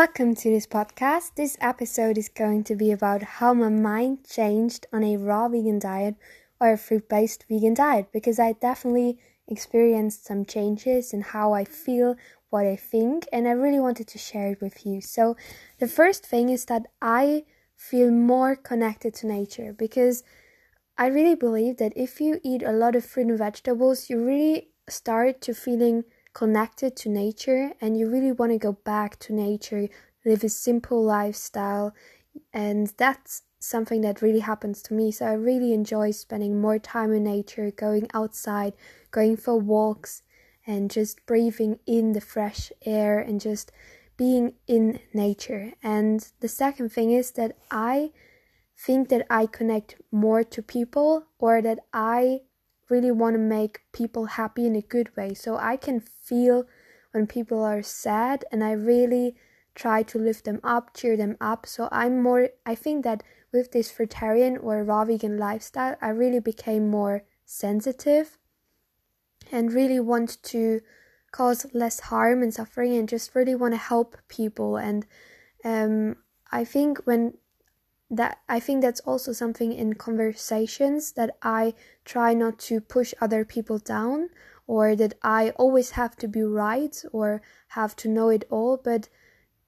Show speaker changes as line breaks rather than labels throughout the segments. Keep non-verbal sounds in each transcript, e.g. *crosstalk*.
Welcome to this podcast. This episode is going to be about how my mind changed on a raw vegan diet or a fruit based vegan diet because I definitely experienced some changes in how I feel, what I think, and I really wanted to share it with you. So, the first thing is that I feel more connected to nature because I really believe that if you eat a lot of fruit and vegetables, you really start to feeling connected to nature and you really want to go back to nature, live a simple lifestyle, and that's something that really happens to me. So I really enjoy spending more time in nature, going outside, going for walks, and just breathing in the fresh air and just being in nature. And the second thing is that I think that I connect more to people or that I really want to make people happy in a good way. So I can feel when people are sad and I really try to lift them up, cheer them up. So I'm more, I think that with this fruitarian or raw vegan lifestyle, I really became more sensitive and really want to cause less harm and suffering and just really want to help people. And um, I think when that I think that's also something in conversations that I try not to push other people down or that I always have to be right or have to know it all, but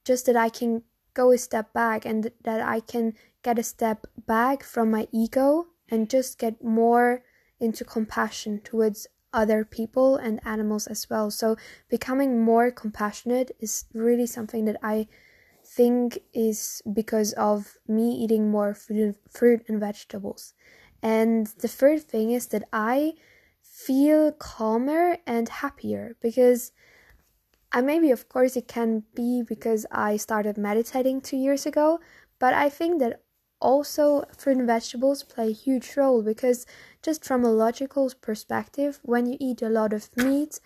just that I can go a step back and that I can get a step back from my ego and just get more into compassion towards other people and animals as well. So becoming more compassionate is really something that I think is because of me eating more fruit and vegetables. And the third thing is that I feel calmer and happier because I maybe of course it can be because I started meditating 2 years ago, but I think that also fruit and vegetables play a huge role because just from a logical perspective when you eat a lot of meat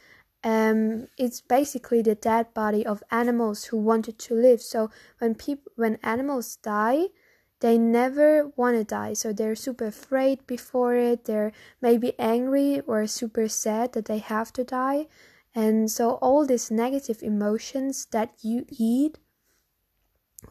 um, it's basically the dead body of animals who wanted to live. So when people, when animals die, they never want to die. So they're super afraid before it. They're maybe angry or super sad that they have to die. And so all these negative emotions that you eat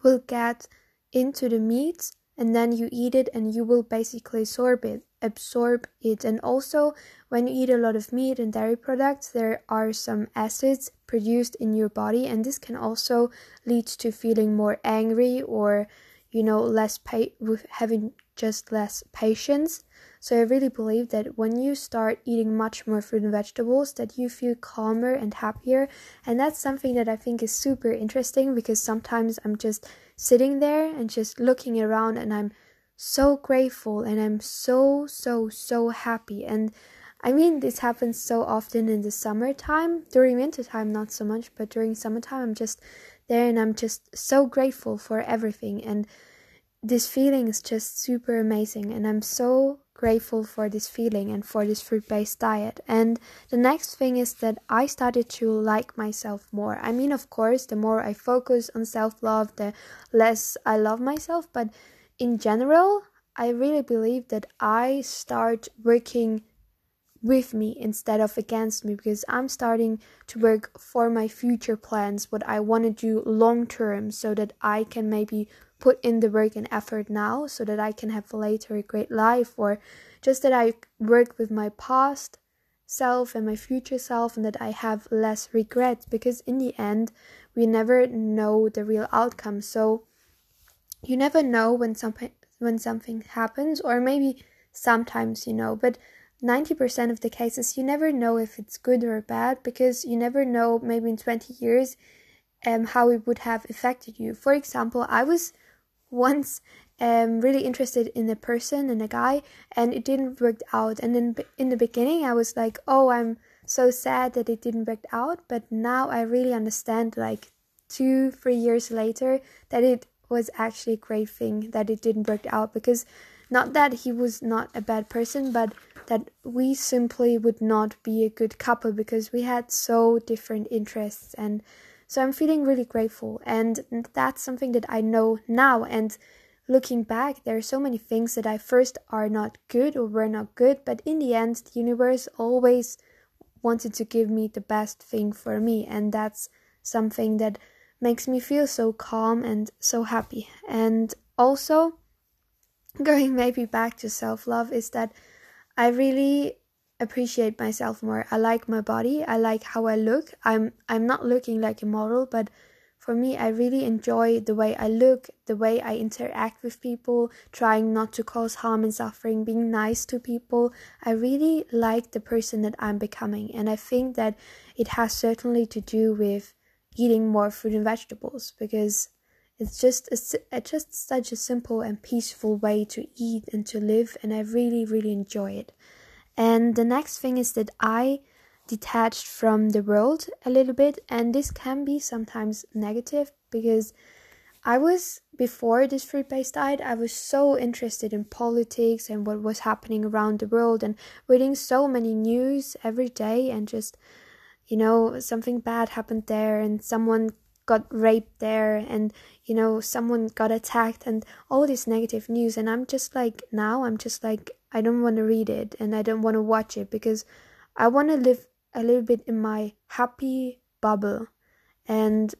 will get into the meat and then you eat it and you will basically absorb it absorb it. And also when you eat a lot of meat and dairy products there are some acids produced in your body and this can also lead to feeling more angry or you know less pa- having just less patience so i really believe that when you start eating much more fruit and vegetables that you feel calmer and happier and that's something that i think is super interesting because sometimes i'm just sitting there and just looking around and i'm so grateful and I'm so, so, so happy. And I mean, this happens so often in the summertime. During winter time, not so much, but during summertime, I'm just there and I'm just so grateful for everything. And this feeling is just super amazing. And I'm so grateful for this feeling and for this fruit based diet. And the next thing is that I started to like myself more. I mean, of course, the more I focus on self love, the less I love myself, but in general, I really believe that I start working with me instead of against me because I'm starting to work for my future plans, what I want to do long term, so that I can maybe put in the work and effort now so that I can have a later a great life, or just that I work with my past self and my future self and that I have less regrets because in the end, we never know the real outcome. So, you never know when something when something happens or maybe sometimes you know but 90% of the cases you never know if it's good or bad because you never know maybe in 20 years um, how it would have affected you for example i was once um, really interested in a person and a guy and it didn't work out and then in the beginning i was like oh i'm so sad that it didn't work out but now i really understand like two three years later that it was actually a great thing that it didn't work out because not that he was not a bad person, but that we simply would not be a good couple because we had so different interests. And so I'm feeling really grateful. And that's something that I know now. And looking back, there are so many things that I first are not good or were not good, but in the end, the universe always wanted to give me the best thing for me. And that's something that makes me feel so calm and so happy. And also, *laughs* going maybe back to self love, is that I really appreciate myself more. I like my body. I like how I look. I'm I'm not looking like a model, but for me, I really enjoy the way I look, the way I interact with people, trying not to cause harm and suffering, being nice to people. I really like the person that I'm becoming, and I think that it has certainly to do with eating more fruit and vegetables because it's just a, it's just such a simple and peaceful way to eat and to live, and I really really enjoy it. And the next thing is that I detached from the world a little bit, and this can be sometimes negative because I was before this free based diet, I was so interested in politics and what was happening around the world and reading so many news every day and just you know something bad happened there and someone got raped there and you know someone got attacked and all this negative news. And I'm just like now I'm just like I don't want to read it and I don't want to watch it because I want to live a little bit in my happy bubble. And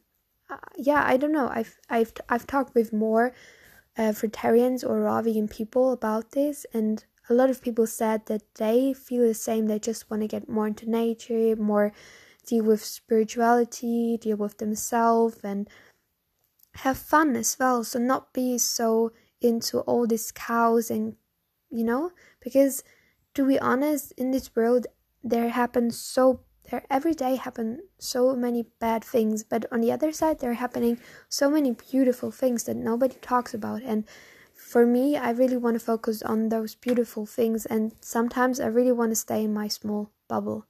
uh, yeah, I don't know. I've I've I've talked with more uh, fruitarians or raw vegan people about this, and a lot of people said that they feel the same. They just want to get more into nature, more deal with spirituality, deal with themselves, and have fun as well. So not be so into all these cows and you know, because to be honest, in this world, there happen so there every day happen so many bad things, but on the other side, there are happening so many beautiful things that nobody talks about. And for me, I really want to focus on those beautiful things, and sometimes I really want to stay in my small bubble.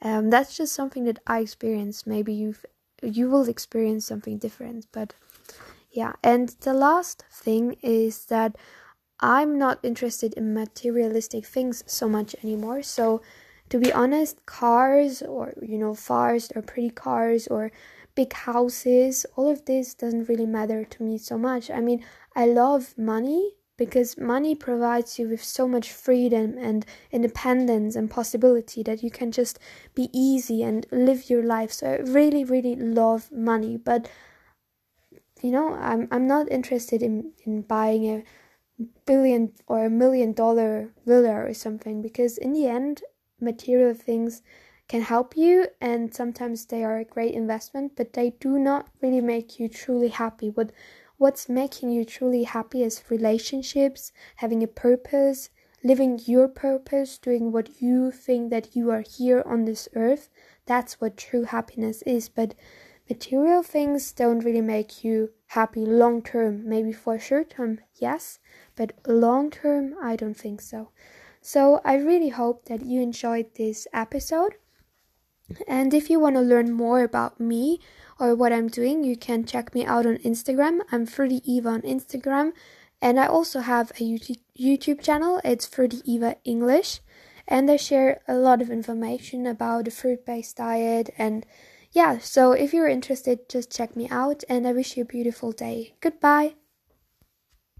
Um, that's just something that I experience. Maybe you've you will experience something different, but yeah. And the last thing is that I'm not interested in materialistic things so much anymore. So, to be honest, cars or you know, fast or pretty cars or big houses, all of this doesn't really matter to me so much. I mean, I love money because money provides you with so much freedom and independence and possibility that you can just be easy and live your life. So I really, really love money, but you know, I'm I'm not interested in in buying a billion or a million dollar villa or something because in the end material things can help you and sometimes they are a great investment but they do not really make you truly happy. What what's making you truly happy is relationships having a purpose living your purpose doing what you think that you are here on this earth. That's what true happiness is but material things don't really make you happy long term maybe for short term yes but long term, I don't think so. So I really hope that you enjoyed this episode. And if you want to learn more about me or what I'm doing, you can check me out on Instagram. I'm Fruity Eva on Instagram. And I also have a YouTube channel. It's Fruity Eva English. And I share a lot of information about the fruit based diet. And yeah, so if you're interested, just check me out. And I wish you a beautiful day. Goodbye.